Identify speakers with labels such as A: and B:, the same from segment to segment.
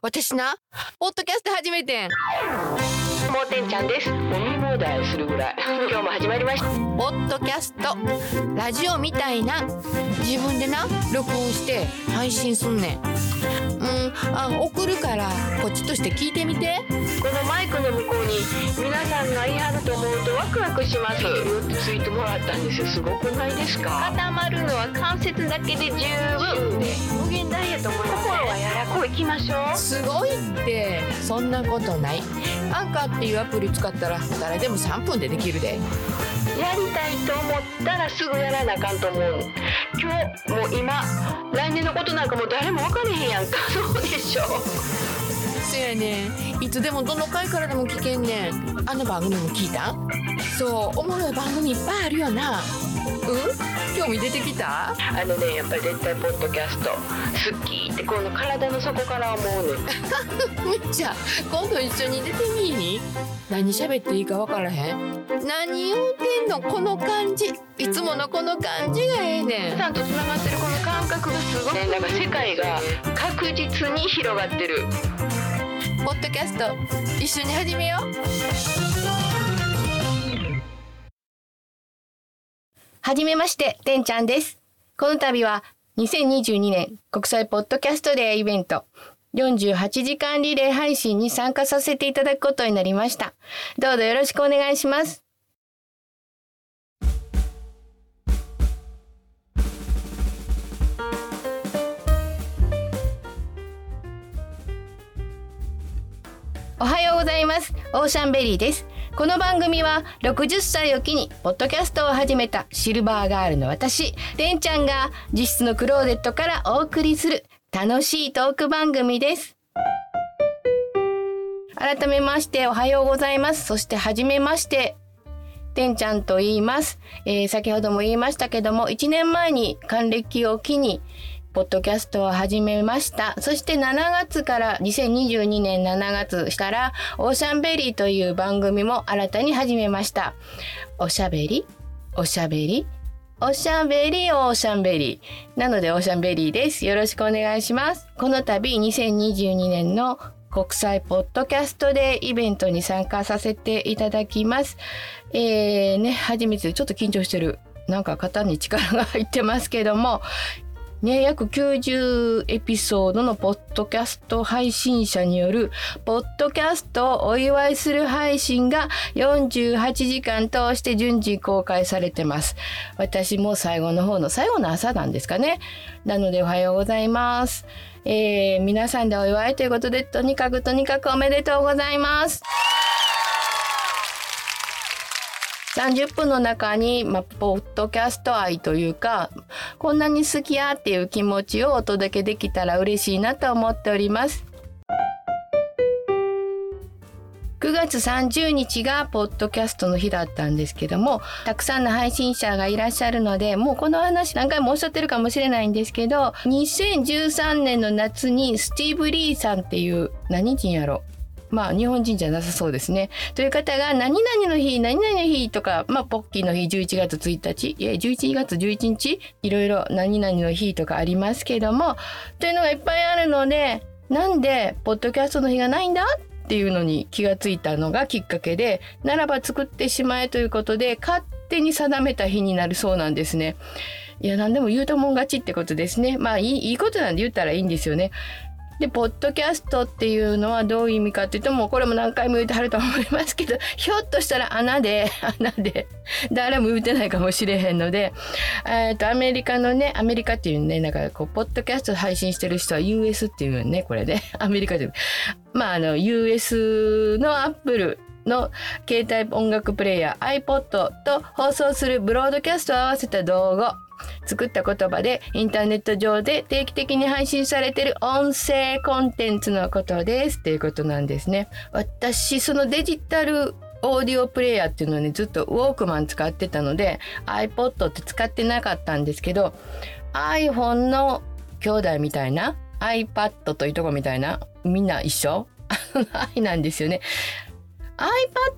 A: 私なポッドキャスト始めてん。
B: もうてんちゃんです。飲み放題するぐらい。今日も始まりました。
A: ポッドキャスト。ラジオみたいな。自分でな録音して配信すんねんうんあ送るからこっちとして聞いてみて。
B: このマイクの向こうに皆さんがいはると思うとワクワクします。よってついてもらったんですよ。すごくないですか？固まるのは関節だけで十分で。無限大やと思います。心はやらこいきましょう。
A: すごいってそんなことない。アンカーっていうアプリ使ったら誰でも3分でできるで
B: やりたいと思ったらすぐやらなあかんと思う。今日もう今来年のことなんかもう誰も分かれへんやんか。そうでしょ。
A: そやね。んいつでもどの回からでも聞けんねん。あの番組も聞いた？そうおもろい番組いっぱいあるよな。うん？興味出てきた？
B: あのねやっぱり絶対ポッドキャスト好きってこの体の底から思うねん。
A: じゃ。あ今度一緒に出てみい何喋っていいか分からへん？何言うてんの？この感じ。いつものこの感じがええねん。
B: さんとつながってるこの感覚がすごい。ねなんか世界が確実に広がってる
A: ポッドキャスト一緒に始めよう
C: はじめまして、てんちゃんです。この度は2022年国際ポッドキャストデーイベント48時間リレー配信に参加させていただくことになりました。どうぞよろしくお願いします。おはようございます。オーシャンベリーです。この番組は60歳を機にポッドキャストを始めたシルバーガールの私、てんちゃんが実質のクローゼットからお送りする楽しいトーク番組です。改めましておはようございます。そしてはじめまして。てんちゃんと言います、えー先ほども言いましたけども、1年前に還暦を機にポッドキャストを始めました。そして7月から2022年7月したら、オーシャンベリーという番組も新たに始めました。おしゃべりおしゃべりおしゃべりオーシャンベリー。なのでオーシャンベリーです。よろしくお願いします。この度2022年の国際ポッドキャストデーイベントに参加させていただきます。えー、ね、初めてちょっと緊張してる。なんか肩に力が入ってますけども、ね、約90エピソードのポッドキャスト配信者によるポッドキャストをお祝いする配信が48時間通して順次公開されてます。私も最後の方の最後の朝なんですかね。なのでおはようございます。えー、皆さんでお祝いということでとにかくとにかくおめでとうございます。30分の中に、まあ、ポッドキャスト愛というかこんなに好きやっていう気持ちをお届けできたら嬉しいなと思っております。9月30日がポッドキャストの日だったんですけどもたくさんの配信者がいらっしゃるのでもうこの話何回もおっしゃってるかもしれないんですけど2013年の夏にスティーブ・リーさんっていう何人やろまあ日本人じゃなさそうですね。という方が何々の日何々の日とかまあポッキーの日11月1日いや11月11日いろいろ何々の日とかありますけどもというのがいっぱいあるのでなんでポッドキャストの日がないんだ？っていうのに気がついたのがきっかけでならば作ってしまえということで勝手に定めた日になるそうなんですね。いや何でも言うたもん勝ちってことですね。まあいいいいことなんで言ったらいいんですよね。で、ポッドキャストっていうのはどういう意味かっていうと、もうこれも何回も言ってはると思いますけど、ひょっとしたら穴で、穴で、誰も言ってないかもしれへんので、えっと、アメリカのね、アメリカっていうね、なんかこう、ポッドキャスト配信してる人は US っていうね、これね、アメリカで。まあ、あの、US のアップルの携帯音楽プレイヤー iPod と放送するブロードキャストを合わせた動画作った言葉でインターネット上で定期的に配信されてる音声コンテンツのことですっていうことなんですね。私そのデジタルオーディオプレイヤーっていうのをねずっとウォークマン使ってたので iPod って使ってなかったんですけど iPhone の兄弟みたいな iPad といとこみたいなみんな一緒？愛なんですよね。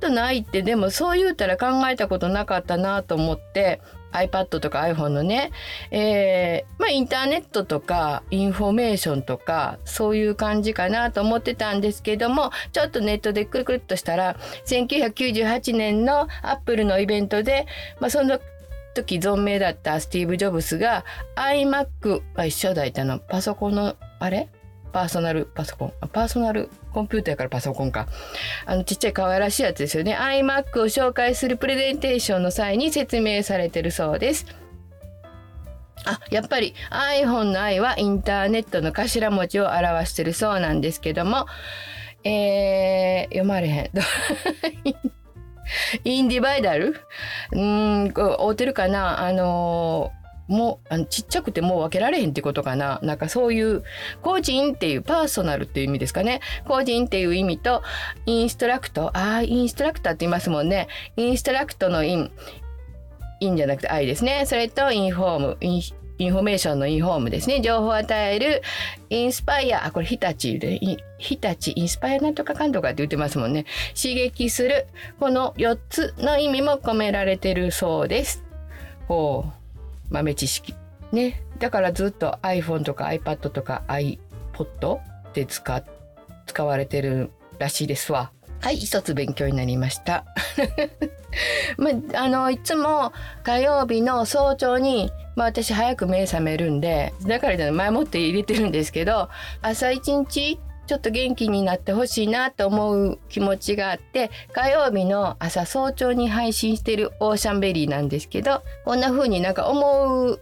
C: iPad の愛ってでもそう言うたら考えたことなかったなと思って iPad とか iPhone のね、えー、まあインターネットとかインフォメーションとかそういう感じかなと思ってたんですけどもちょっとネットでくるくるっとしたら1998年のアップルのイベントで、まあ、その時存命だったスティーブ・ジョブスが iMac は一緒だいたの。パソコンのあれ？パーソナルパソコン。パーソナルコンピューターからパソコンか。あのちっちゃい可愛らしいやつですよね。iMac を紹介するプレゼンテーションの際に説明されてるそうです。あやっぱり iPhone の i はインターネットの頭文字を表してるそうなんですけども。えー、読まれへん。インディバイダル？うん合うてるかな？あのーもうあのちっちゃくてもう分けられへんってことかななんかそういう個人っていうパーソナルっていう意味ですかね個人っていう意味とインストラクトああインストラクターって言いますもんねinstruct の in in じゃなくて I ですねそれと inform in information の inform ですね。情報を与える、 inspire、あ、これ日立で、日立、 inspire なんとかかんとかって言ってますもんね。刺激する。この4つの意味も込められてるそうです。ほう。豆知識。ね。だからずっと iPhone とか iPad とか iPod で使、使われてるらしいですわ。はい、一つ勉強になりました。まあ、の、いつも火曜日の早朝に、まあ私早く目覚めるんで、だから前もって入れてるんですけど、朝一日ちょっと元気になってほしいなと思う気持ちがあって火曜日の朝早朝に配信してるオーシャンベリーなんですけどこんな風になんか思う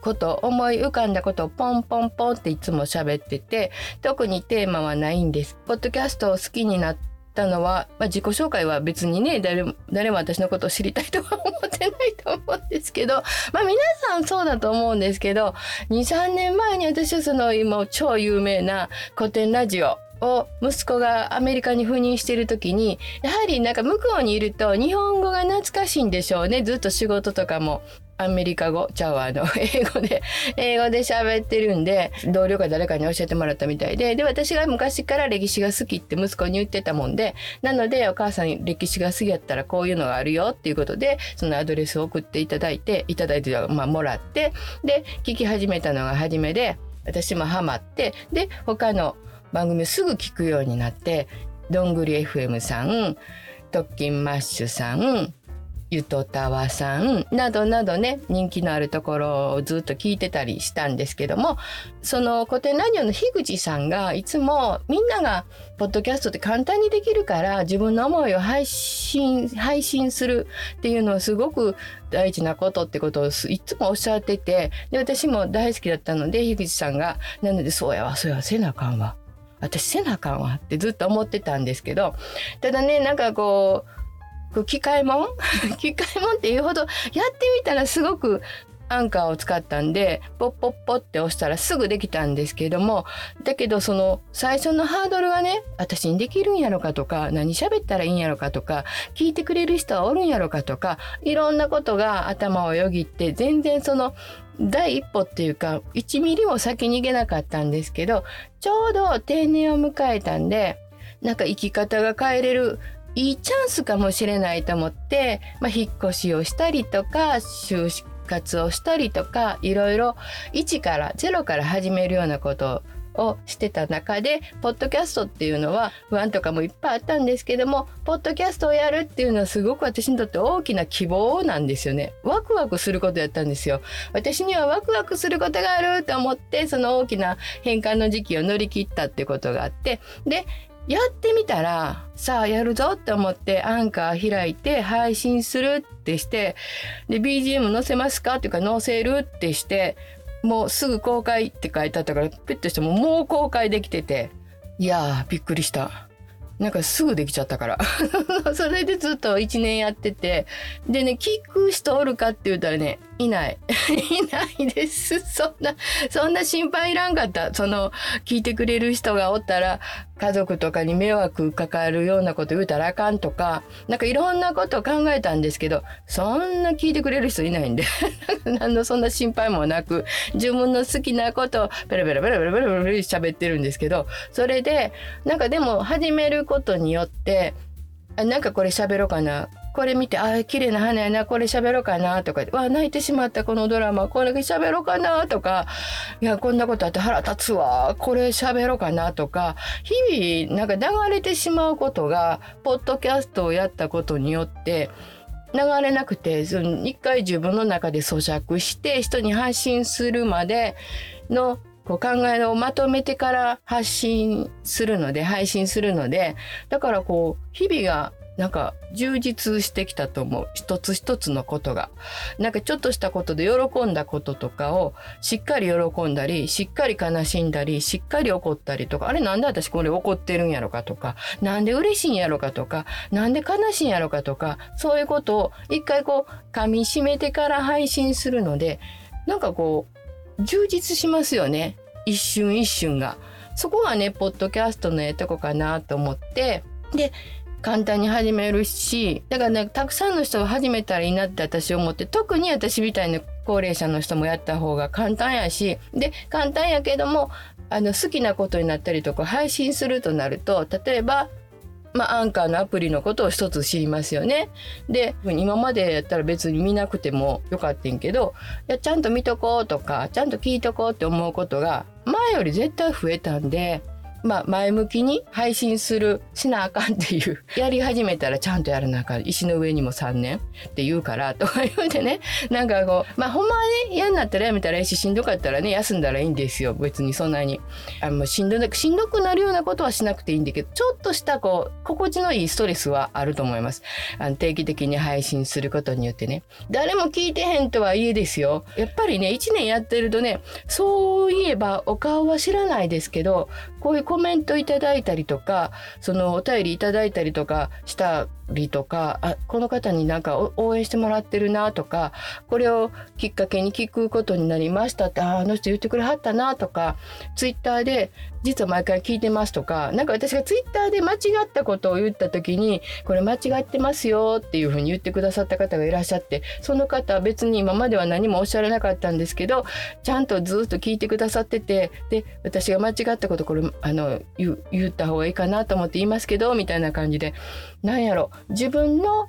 C: こと思い浮かんだことをポンポンポンっていつも喋ってて特にテーマはないんです。ポッドキャストを好きになってたのは、まあ、自己紹介は別にね誰も誰も私のことを知りたいとは思ってないと思うんですけど、まあ、皆さんそうだと思うんですけど23年前に私はその今超有名な古典ラジオを息子がアメリカに赴任してる時にやはりなんか向こうにいると日本語が懐かしいんでしょうね。ずっと仕事とかもアメリカ語ちゃうあの英語で英語で喋ってるんで同僚か誰かに教えてもらったみたいでで私が昔から歴史が好きって息子に言ってたもんでなのでお母さん歴史が好きやったらこういうのがあるよっていうことでそのアドレスを送っていただいていただいてまあもらってで聞き始めたのが初めで私もハマってで他の番組すぐ聞くようになってどんぐり FM さん特勤マッシュさんゆとたわさんなどなどね人気のあるところをずっと聞いてたりしたんですけどもその古典ラジオの樋口さんがいつもみんながポッドキャストって簡単にできるから自分の思いを配信配信するっていうのはすごく大事なことってことをいつもおっしゃっててで私も大好きだったので樋口さんがなのでそうやわそうやわせなあかんわ私せなあかんわってずっと思ってたんですけどただねなんかこう機械もん？機械もんっていうほどやってみたらすごくアンカーを使ったんでポッポッポって押したらすぐできたんですけどもだけどその最初のハードルがね私にできるんやろかとか何喋ったらいいんやろかとか聞いてくれる人はおるんやろかとかいろんなことが頭をよぎって全然その第一歩っていうか1ミリも先に行けなかったんですけどちょうど定年を迎えたんでなんか生き方が変えれるいいチャンスかもしれないと思って、まあ、引っ越しをしたりとか就活をしたりとかいろいろ1から0から始めるようなことをしてた中でポッドキャストっていうのは不安とかもいっぱいあったんですけどもポッドキャストをやるっていうのはすごく私にとって大きな希望なんですよね。ワクワクすることやったんですよ。私にはワクワクすることがあると思ってその大きな変換の時期を乗り切ったってことがあってでやってみたらさあやるぞって思ってアンカー開いて配信するってしてで BGM 載せますかっていうか載せるってしてもうすぐ公開って書いてあったからピッとしてももう公開できてて。いやーびっくりした。なんかすぐできちゃったから。それでずっと1年やってて。でね聞く人おるかって言ったらねいない。いないです。そんな、そんな心配いらんかった。その、聞いてくれる人がおったら、家族とかに迷惑かかるようなこと言うたらあかんとか、なんかいろんなことを考えたんですけど、そんな聞いてくれる人いないんで、何のそんな心配もなく、自分の好きなことをペラペラペラペラペラペラペラ喋ってるんですけど、それで、なんかでも始めることによって、あなんかこれ喋ろうかなこれ見てあ綺麗な花やなこれ喋ろうかなとかわ泣いてしまったこのドラマこれ喋ろうかなとかいやこんなことあって腹立つわこれ喋ろうかなとか日々なんか流れてしまうことがポッドキャストをやったことによって流れなくて一回自分の中で咀嚼して人に発信するまでのこう考えをまとめてから発信するので配信するのでだからこう日々がなんか充実してきたと思う。一つ一つのことが。なんかちょっとしたことで喜んだこととかをしっかり喜んだりしっかり悲しんだりしっかり怒ったりとか。あれなんで私これ怒ってるんやろかとか。なんで嬉しいんやろかとか。なんで悲しいんやろかとか。そういうことを一回こう噛みしめてから配信するのでなんかこう充実しますよね。一瞬一瞬が。そこがねポッドキャストのええとこかなと思って。で簡単に始めるしだからねたくさんの人が始めたらいいなって私思って特に私みたいな高齢者の人もやった方が簡単やしで簡単やけどもあの好きなことになったりとか配信するとなると例えばまあ、アンカーのアプリのことを一つ知りますよね。で今までやったら別に見なくてもよかったんけどいやちゃんと見とこうとかちゃんと聞いとこうって思うことが前より絶対増えたんでまあ、前向きに配信するしなあかんっていう やり始めたらちゃんとやらなあかん。石の上にも3年って言うからとか言うてね。なんかこうまあほんまはね嫌になったらやめたらいいししんどかったらね休んだらいいんですよ。別にそんなに。あのしんどしんどくなるようなことはしなくていいんだけどちょっとしたこう心地のいいストレスはあると思います。あの定期的に配信することによってね。誰も聞いてへんとはいえですよ。やっぱりね1年やってるとねそういえばお顔は知らないですけどこういうコメントいただいたりとかそのお便りいただいたりとかしたりとかあこの方になんか応援してもらってるなとかこれをきっかけに聞くことになりましたってああの人言ってくれはったなとかツイッターで実は毎回聞いてますとか何か私がツイッターで間違ったことを言った時にこれ間違ってますよっていうふうに言ってくださった方がいらっしゃってその方は別に今までは何もおっしゃらなかったんですけどちゃんとずっと聞いてくださっててで私が間違ったことこれあの言言った方がいいかなと思って言いますけどみたいな感じでなんやろ自分の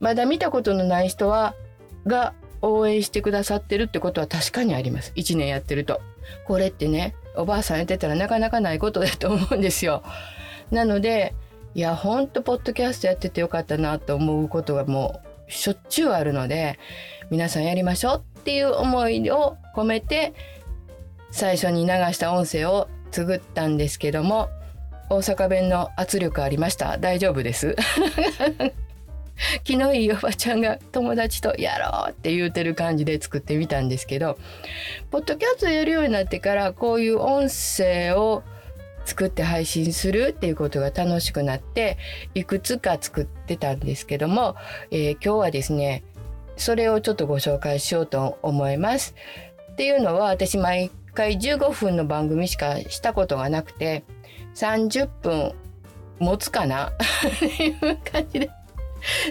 C: まだ見たことのない人はが応援してくださってるってことは確かにあります。1年やってると。これってねおばあさんやってたらなかなかないことだと思うんですよ。なのでいやほんとポッドキャストやっててよかったなと思うことがもうしょっちゅうあるので皆さんやりましょうっていう思いを込めて最初に流した音声を作ったんですけども大阪弁の圧力ありました？大丈夫です？気のいいおばちゃんが友達とやろうって言うてる感じで作ってみたんですけどポッドキャストやるようになってからこういう音声を作って配信するっていうことが楽しくなっていくつか作ってたんですけども、えー、今日はですねそれをちょっとご紹介しようと思います。っていうのは私毎回15分の番組しかしたことがなくて30分持つかな？っていう感じで。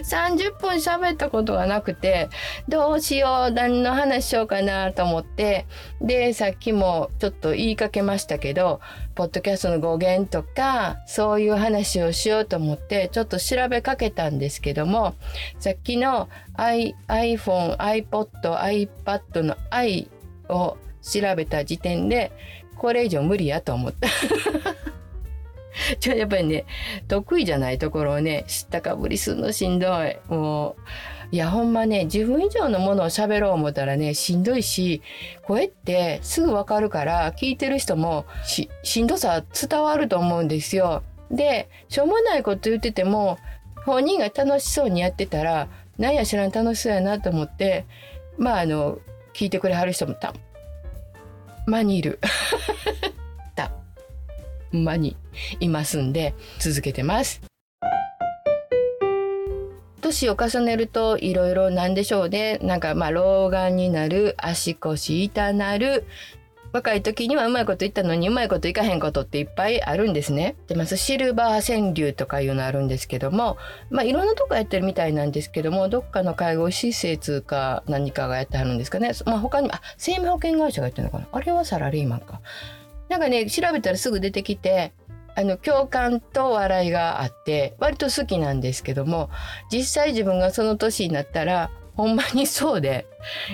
C: 30分喋ったことがなくてどうしよう何の話しようかなと思ってでさっきもちょっと言いかけましたけどポッドキャストの語源とかそういう話をしようと思ってちょっと調べかけたんですけどもさっきの iPhone、iPod、iPad の i を調べた時点でこれ以上無理やと思った。ちょやっぱりね得意じゃないところをね知ったかぶりすんのしんどいもういやほんまね自分以上のものを喋ろう思ったらねしんどいし声ってすぐわかるから聞いてる人もししんどさ伝わると思うんですよ。でしょうもないこと言ってても本人が楽しそうにやってたらなんや知らん楽しそうやなと思ってまああの聞いてくれはる人もたまにいる。まにいますんで続けてます。年を重ねるといろいろなんでしょうねなんかまあ老眼になる足腰痛なる若い時にはうまいこと言ったのにうまいこといかへんことっていっぱいあるんですね。でまずシルバー川柳とかいうのあるんですけどもまあいろんなとこやってるみたいなんですけどもどっかの介護施設か何かがやってはるんですかね。まあ他にあ生命保険会社がやってるのかなあれはサラリーマンか。なんかね調べたらすぐ出てきてあの共感と笑いがあって割と好きなんですけども実際自分がその年になったらほんまにそうで。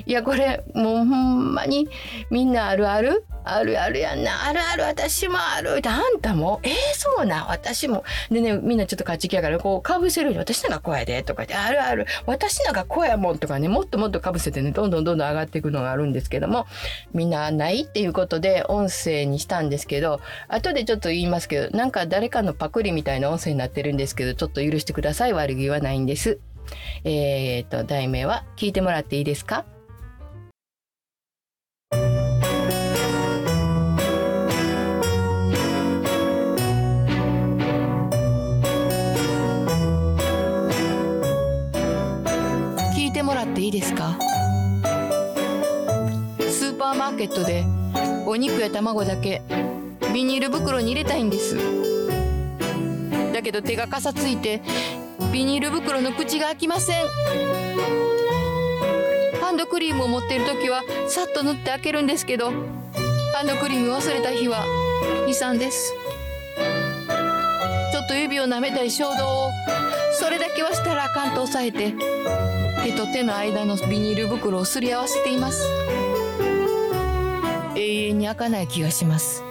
C: いやこれもうほんまにみんなあるある？あるあるやんな。あるある私もある。ってあんたも？えー、そうな私も。でねみんなちょっと勝ち気やからこうかぶせるように私なんかこうやで。とか言ってあるある。私なんかこうやもんとかねもっともっとかぶせてねどんどんどんどん上がっていくのがあるんですけどもみんなないっていうことで音声にしたんですけど後でちょっと言いますけどなんか誰かのパクリみたいな音声になってるんですけどちょっと許してください。悪気はないんです。えー、と題名は聞いてもらっていいですか？聞いてもらっていいですか？スーパーマーケットでお肉や卵だけビニール袋に入れたいんです。だけど手がかさついてビニール袋の口が開きません。ハンドクリームを持っている時はさっと塗って開けるんですけどハンドクリーム忘れた日は悲惨です。ちょっと指を舐めたい衝動を。それだけはしたらあかんと抑えて手と手の間のビニール袋をすり合わせています。永遠に開かない気がします。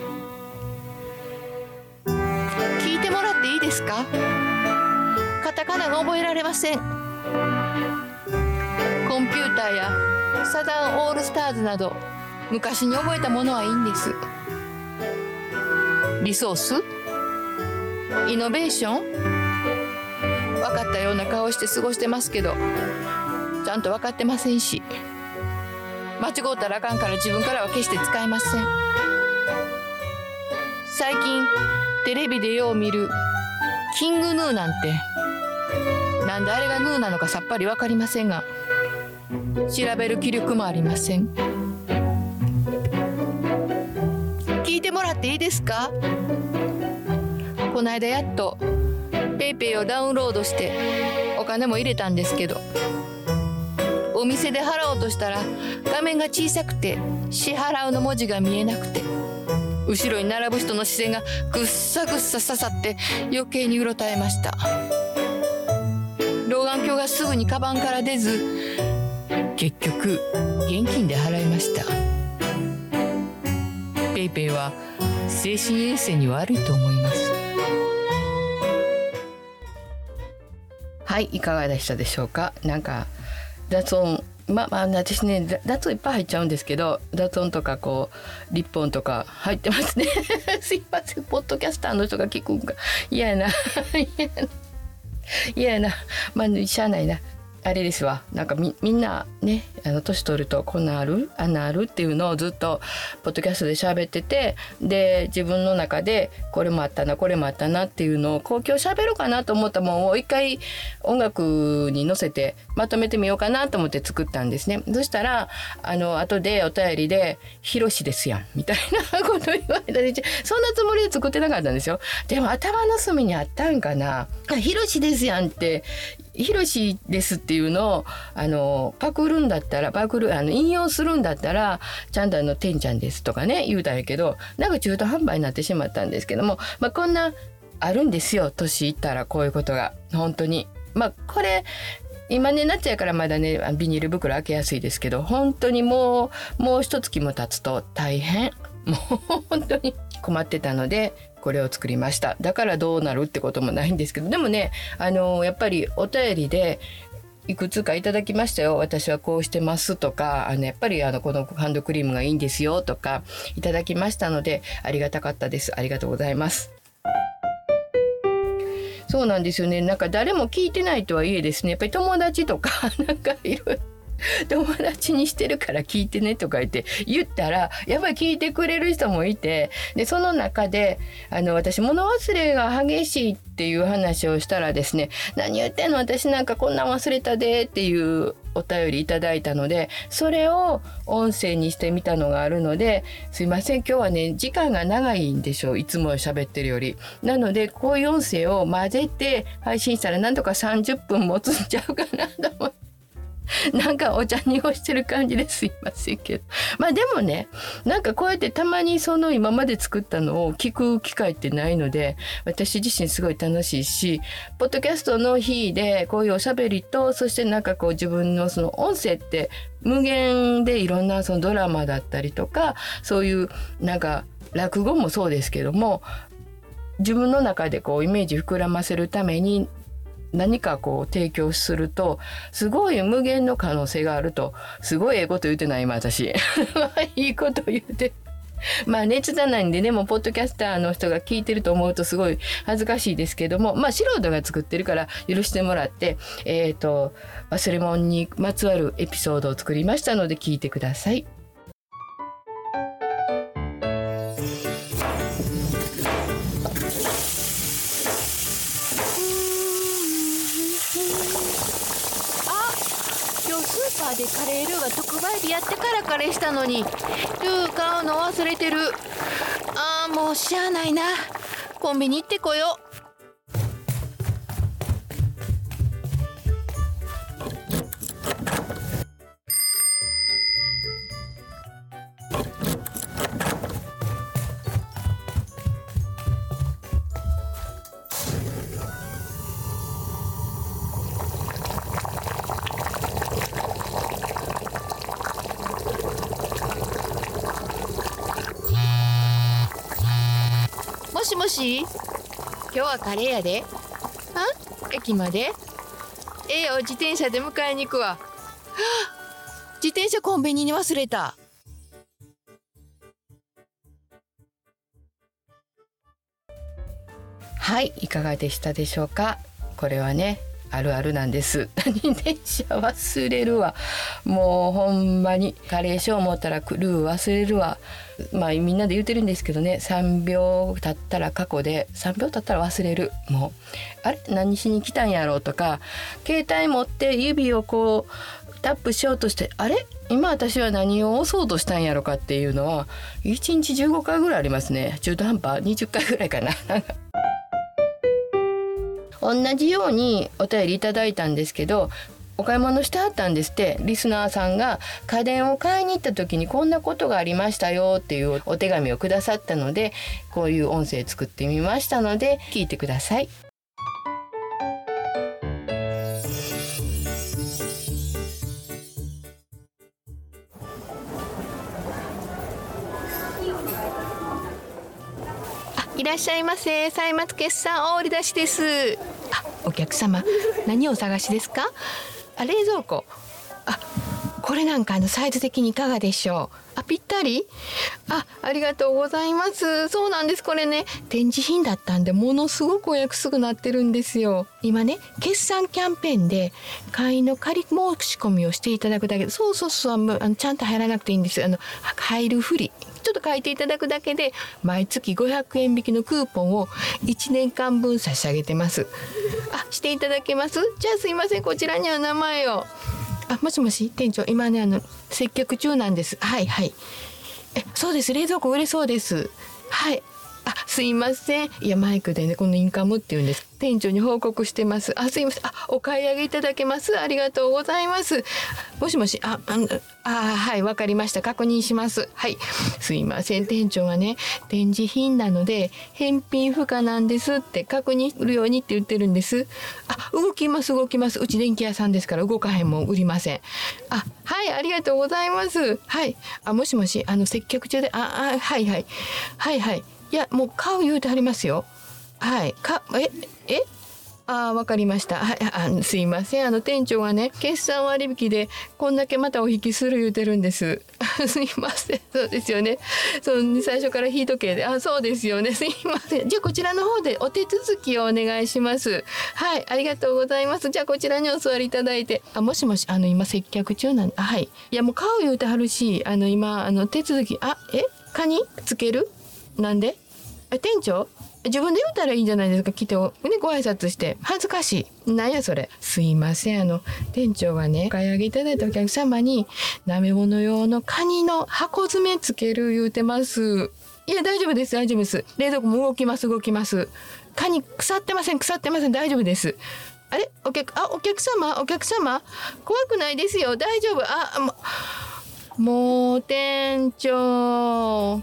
C: 聞いてもらっていいですか？が覚えられません。コンピューターやサザンオールスターズなど昔に覚えたものはいいんです。リソース？イノベーション？分かったような顔して過ごしてますけどちゃんと分かってませんし。間違うたらあかんから自分からは決して使えません。最近テレビでよう見るキングヌーなんてなんであれがヌーなのかさっぱり分かりませんが調べる気力もありません聞いてもらっていいですか？この間やっと PayPay をダウンロードしてお金も入れたんですけどお店で払おうとしたら画面が小さくて支払うの文字が見えなくて後ろに並ぶ人の視線がぐっさぐっさ刺さって余計にうろたえました。老眼鏡がすぐにカバンから出ず結局現金で払いました。ペイペイは精神衛生に悪いと思います。はいいかがでしたでしょうか？なんか雑音。まあまあ私ね雑音いっぱい入っちゃうんですけど雑音とかこうリッポンとか入ってますね。すいません。ポッドキャスターの人が聞くんか。嫌やな。嫌やな。嫌やなまあしゃあないなあれですわ。なんかみんなねあの年取るとこんなある？あんなある？っていうのをずっとポッドキャストで喋っててで自分の中でこれもあったなこれもあったなっていうのをこう今日喋ろうかなと思ったもんを一回音楽に乗せてまとめてみようかなと思って作ったんですね。そしたらあの後でお便りで「ひろしですやん」みたいなこと言われたりそんなつもりで作ってなかったんですよ。でも頭の隅にあったんかな「ひろしですやん」ってひろしですっていうのをあのパクるんだったらパクるあの引用するんだったらちゃんとあの「てんちゃんです」とかね言うたんやけどなんか中途半端になってしまったんですけども、まあ、こんなあるんですよ年いったらこういうことが本当に。まあこれ今ねなっちゃうからまだねビニール袋開けやすいですけど本当にもうもう一月も経つと大変もう本当に困ってたのでこれを作りました。だからどうなるってこともないんですけどでもねあのやっぱりお便りでいくつかいただきましたよ。私はこうしてますとかあのやっぱりあのこのハンドクリームがいいんですよとかいただきましたのでありがたかったです。ありがとうございます。そうなんですよね。なんか誰も聞いてないとはいえですね。やっぱり友達とか なんかいろいろ 友達にしてるから聞いてねとか言って言ったらやっぱり聞いてくれる人もいてでその中であの私物忘れが激しいっていう話をしたらですね何言ってんの？私なんかこんなん忘れたでっていうお便りいただいたのでそれを音声にしてみたのがあるのですいません今日はね時間が長いんでしょういつも喋ってるより。なのでこういう音声を混ぜて配信したらなんとか30分持つんちゃうかなと思って。なんかお茶濁してる感じですいませんけど。まあでもねなんかこうやってたまにその今まで作ったのを聞く機会ってないので私自身すごい楽しいしポッドキャストの日でこういうおしゃべりとそしてなんかこう自分のその音声って無限でいろんなそのドラマだったりとかそういうなんか落語もそうですけども自分の中でこうイメージ膨らませるために何かこう提供するとすごい無限の可能性があるとすごいええこと言ってない今私 いいこと言うてまあ熱じゃないんでねもうポッドキャスターの人が聞いてると思うとすごい恥ずかしいですけどもまあ素人が作ってるから許してもらってえっ、ー、と忘れ物にまつわるエピソードを作りましたので聞いてください。
A: ーでカレールーが特売日やってからカレーしたのに。ルー買うの忘れてる。ああもうしゃあないな。コンビニ行ってこよう。はカレーやで。あ？駅まで？ええよ自転車で迎えに行くわ、はあ、自転車コンビニに忘れた。
C: はいいかがでしたでしょうか？これはねあるあるなんです。何 電車忘れるわ。もうほんまにカレーしよう思ったらルー忘れるわ。まあみんなで言うてるんですけどね。3秒経ったら過去で3秒経ったら忘れる。もうあれ？何しに来たんやろうとか。携帯持って指をこうタップしようとしてあれ？今私は何を押そうとしたんやろかっていうのは1日15回ぐらいありますね。中途半端。20回ぐらいかな。同じようにお便りいただいたんですけどお買い物してはったんですってリスナーさんが家電を買いに行った時にこんなことがありましたよっていうお手紙をくださったのでこういう音声作ってみましたので聞いてください。
A: らっしゃいませ。歳末決算大売り出しです。あお客様何をお探しですか？あ冷蔵庫。あこれなんかあのサイズ的にいかがでしょう？あぴったり？あありがとうございます。そうなんです。これね展示品だったんでものすごくお安くなってるんですよ。今ね決算キャンペーンで会員の仮申し込みをしていただくだけでそうそうそうあのちゃんと入らなくていいんですあの入るふり。ちょっと書いていただくだけで毎月500円引きのクーポンを1年間分差し上げてます。あしていただけます？じゃあすいません。こちらには名前を。あもしもし店長今ねあの接客中なんです。はいはい。えそうです。冷蔵庫売れそうです。はい。あすいません。いやマイクでねこのインカムって言うんです。店長に報告してます。あすいません。あお買い上げいただけます。ありがとうございます。もしもしああはいわかりました。確認します。はい。すいません。店長がね展示品なので返品不可なんですって確認するようにって言ってるんです。あ動きます動きます。うち電気屋さんですから動かへんもん売りません。あはいありがとうございます。はい。あもしもしあの接客中でああはいはい。はいはい。いやもう買う言うてありますよはいかええ？あわかりました。はい、あすいません。あの店長がね、決算割引でこんだけまたお引きする言うてるんです。すいません。そうですよね。その最初から引いとけで、あ、そうですよね。すいません。じゃあこちらの方でお手続きをお願いします。はい、ありがとうございます。じゃあこちらにお座りいただいて、あ、もしもし、あの今接客中なんあ、はい。いやもう買う言うてはるし、あの今あの手続き、あ、え、カニ？つける？なんで？店長？自分で言ったらいいんじゃないですか？来てねご挨拶して。恥ずかしい。なんやそれ？すいません。あの店長がねお買い上げいただいたお客様になめ物用のカニの箱詰めつける言うてます。いや大丈夫です。大丈夫です。冷蔵庫も動きます。動きます。カニ腐ってません。腐ってません。大丈夫です。あれ？お客あお客様？お客様？怖くないですよ。大丈夫。あももう店長。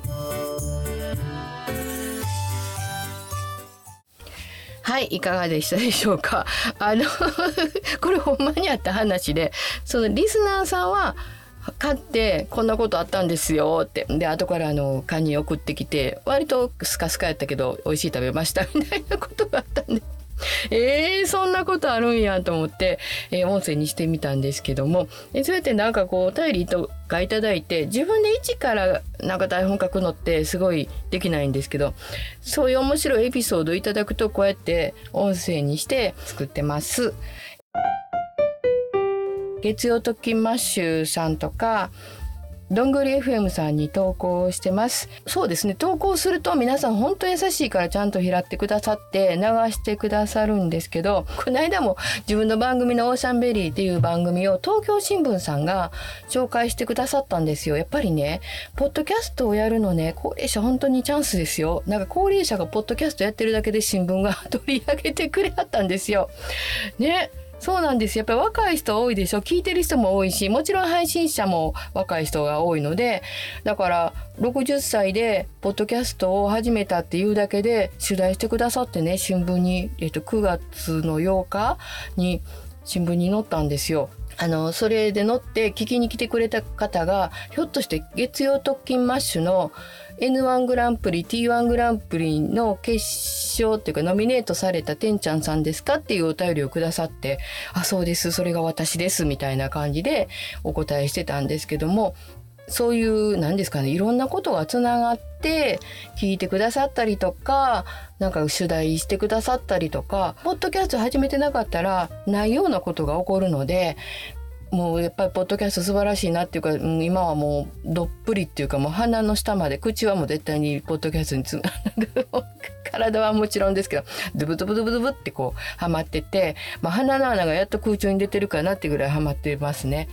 C: はいいかがでしたでしょうか？あの これほんまにあった話でそのリスナーさんは買ってこんなことあったんですよってで後からあのカニ送ってきて割とスカスカやったけど美味しい食べましたみたいなことがあったんで。えー、そんなことあるんやと思って、えー、音声にしてみたんですけども、えー、そうやってなんかこうお便りとかいただいて自分で一からなんか台本書くのってすごいできないんですけどそういう面白いエピソードいただくとこうやって音声にして作ってます。月曜トッキンマッシュさんとかどんぐり FM さんに投稿してます。そうですね。投稿すると皆さん本当優しいからちゃんと拾ってくださって流してくださるんですけどこの間も自分の番組の「オーシャンベリー」っていう番組を東京新聞さんが紹介してくださったんですよ。やっぱりねポッドキャストをやるのね高齢者本当にチャンスですよ。なんか高齢者がポッドキャストやってるだけで新聞が 取り上げてくれはったんですよ。ね。そうなんですやっぱり若い人多いでしょ聞いてる人も多いしもちろん配信者も若い人が多いのでだから60歳でポッドキャストを始めたっていうだけで取材してくださってね新聞に、えっと、9月の8日に新聞に載ったんですよ。あのそれで載って聞きに来てくれた方がひょっとして月曜特勤マッシュの N1 グランプリ T1 グランプリの決勝っていうかノミネートされたてんちゃんさんですかっていうお便りをくださって「あそうですそれが私です」みたいな感じでお答えしてたんですけどもそういう何ですかねいろんなことがつながって聞いてくださったりとかなんか取材してくださったりとかポッドキャスト始めてなかったらないようなことが起こるのでもうやっぱりポッドキャスト素晴らしいなっていうか、うん、今はもうどっぷりっていうかもう鼻の下まで口はもう絶対にポッドキャストにつ 体はもちろんですけどドブドブドブドブってこうはまってて、まあ、鼻の穴がやっと空中に出てるかなってぐらいはまってますね。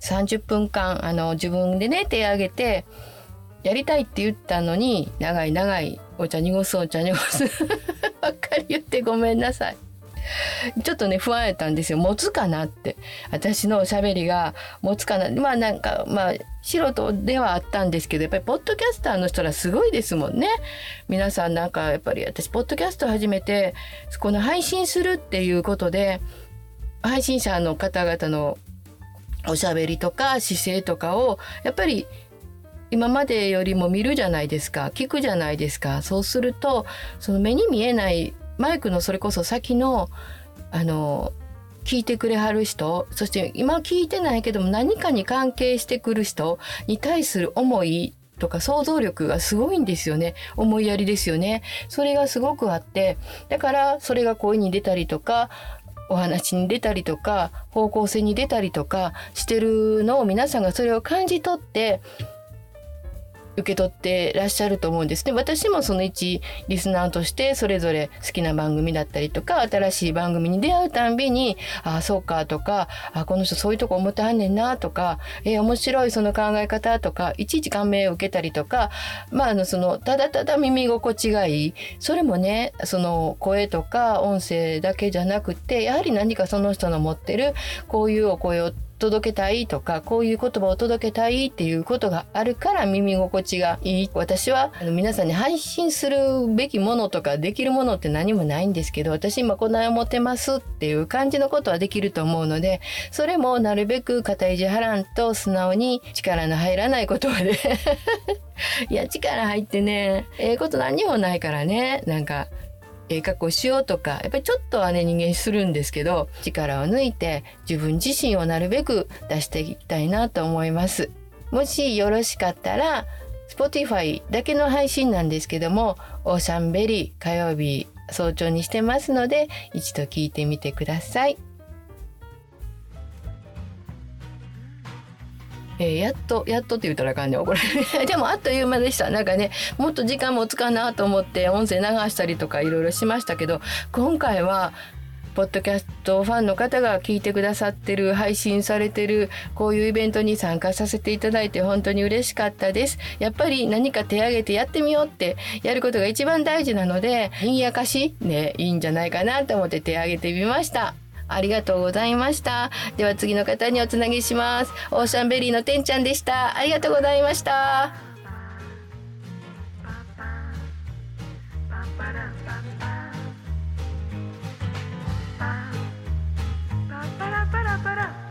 C: 30分間あの自分でね手挙げてやりたいって言ったのに長い長いお茶濁すお茶濁すばっかり言ってごめんなさい。ちょっとね不安やったんですよ。持つかなって。私のおしゃべりが持つかな。まあなんかまあ素人ではあったんですけどやっぱりポッドキャスターの人らすごいですもんね。皆さんなんかやっぱり私ポッドキャスト始めてこの配信するっていうことで配信者の方々のおしゃべりとか姿勢とかをやっぱり今までよりも見るじゃないですか。聞くじゃないですか。そうするとその目に見えないマイクのそれこそ先のあの聞いてくれはる人そして今聞いてないけども何かに関係してくる人に対する思いとか想像力がすごいんですよね。思いやりですよね。それがすごくあってだからそれが声に出たりとかお話に出たりとか方向性に出たりとかしてるのを皆さんがそれを感じ取って受け取ってらっしゃると思うんですね。私もその一リスナーとしてそれぞれ好きな番組だったりとか新しい番組に出会うたんびにああそうかとかあこの人そういうとこ思ってはんねんなとかえー、面白いその考え方とかいちいち感銘を受けたりとかまああのそのただただ耳心地がいいそれもねその声とか音声だけじゃなくてやはり何かその人の持ってるこういうお声を届けたいとかこういう言葉を届けたいっていうことがあるから耳心地がいい。私は皆さんに配信するべきものとかできるものって何もないんですけど私今こんな思ってますっていう感じのことはできると思うのでそれもなるべく肩意地張らんと素直に力の入らない言葉で。いや力入ってねええー、こと何にもないからね。なんかええ格好しようとかやっぱりちょっとはね人間するんですけど力を抜いて自分自身をなるべく出していきたいなと思います。もしよろしかったら Spotify だけの配信なんですけどもオーシャンベリー火曜日早朝にしてますので一度聞いてみてください。えー、やっとやっとって言ったらあかんねこれ でもあっという間でした。なんかねもっと時間もつかなと思って音声流したりとかいろいろしましたけど今回はポッドキャストファンの方が聞いてくださってる配信されてるこういうイベントに参加させていただいて本当に嬉しかったです。やっぱり何か手挙げてやってみようってやることが一番大事なのでにやかしねいいんじゃないかなと思って手挙げてみましたありがとうございました。では次の方におつなぎします。オーシャンベリーのてんちゃんでした。ありがとうございました。パラパラパラ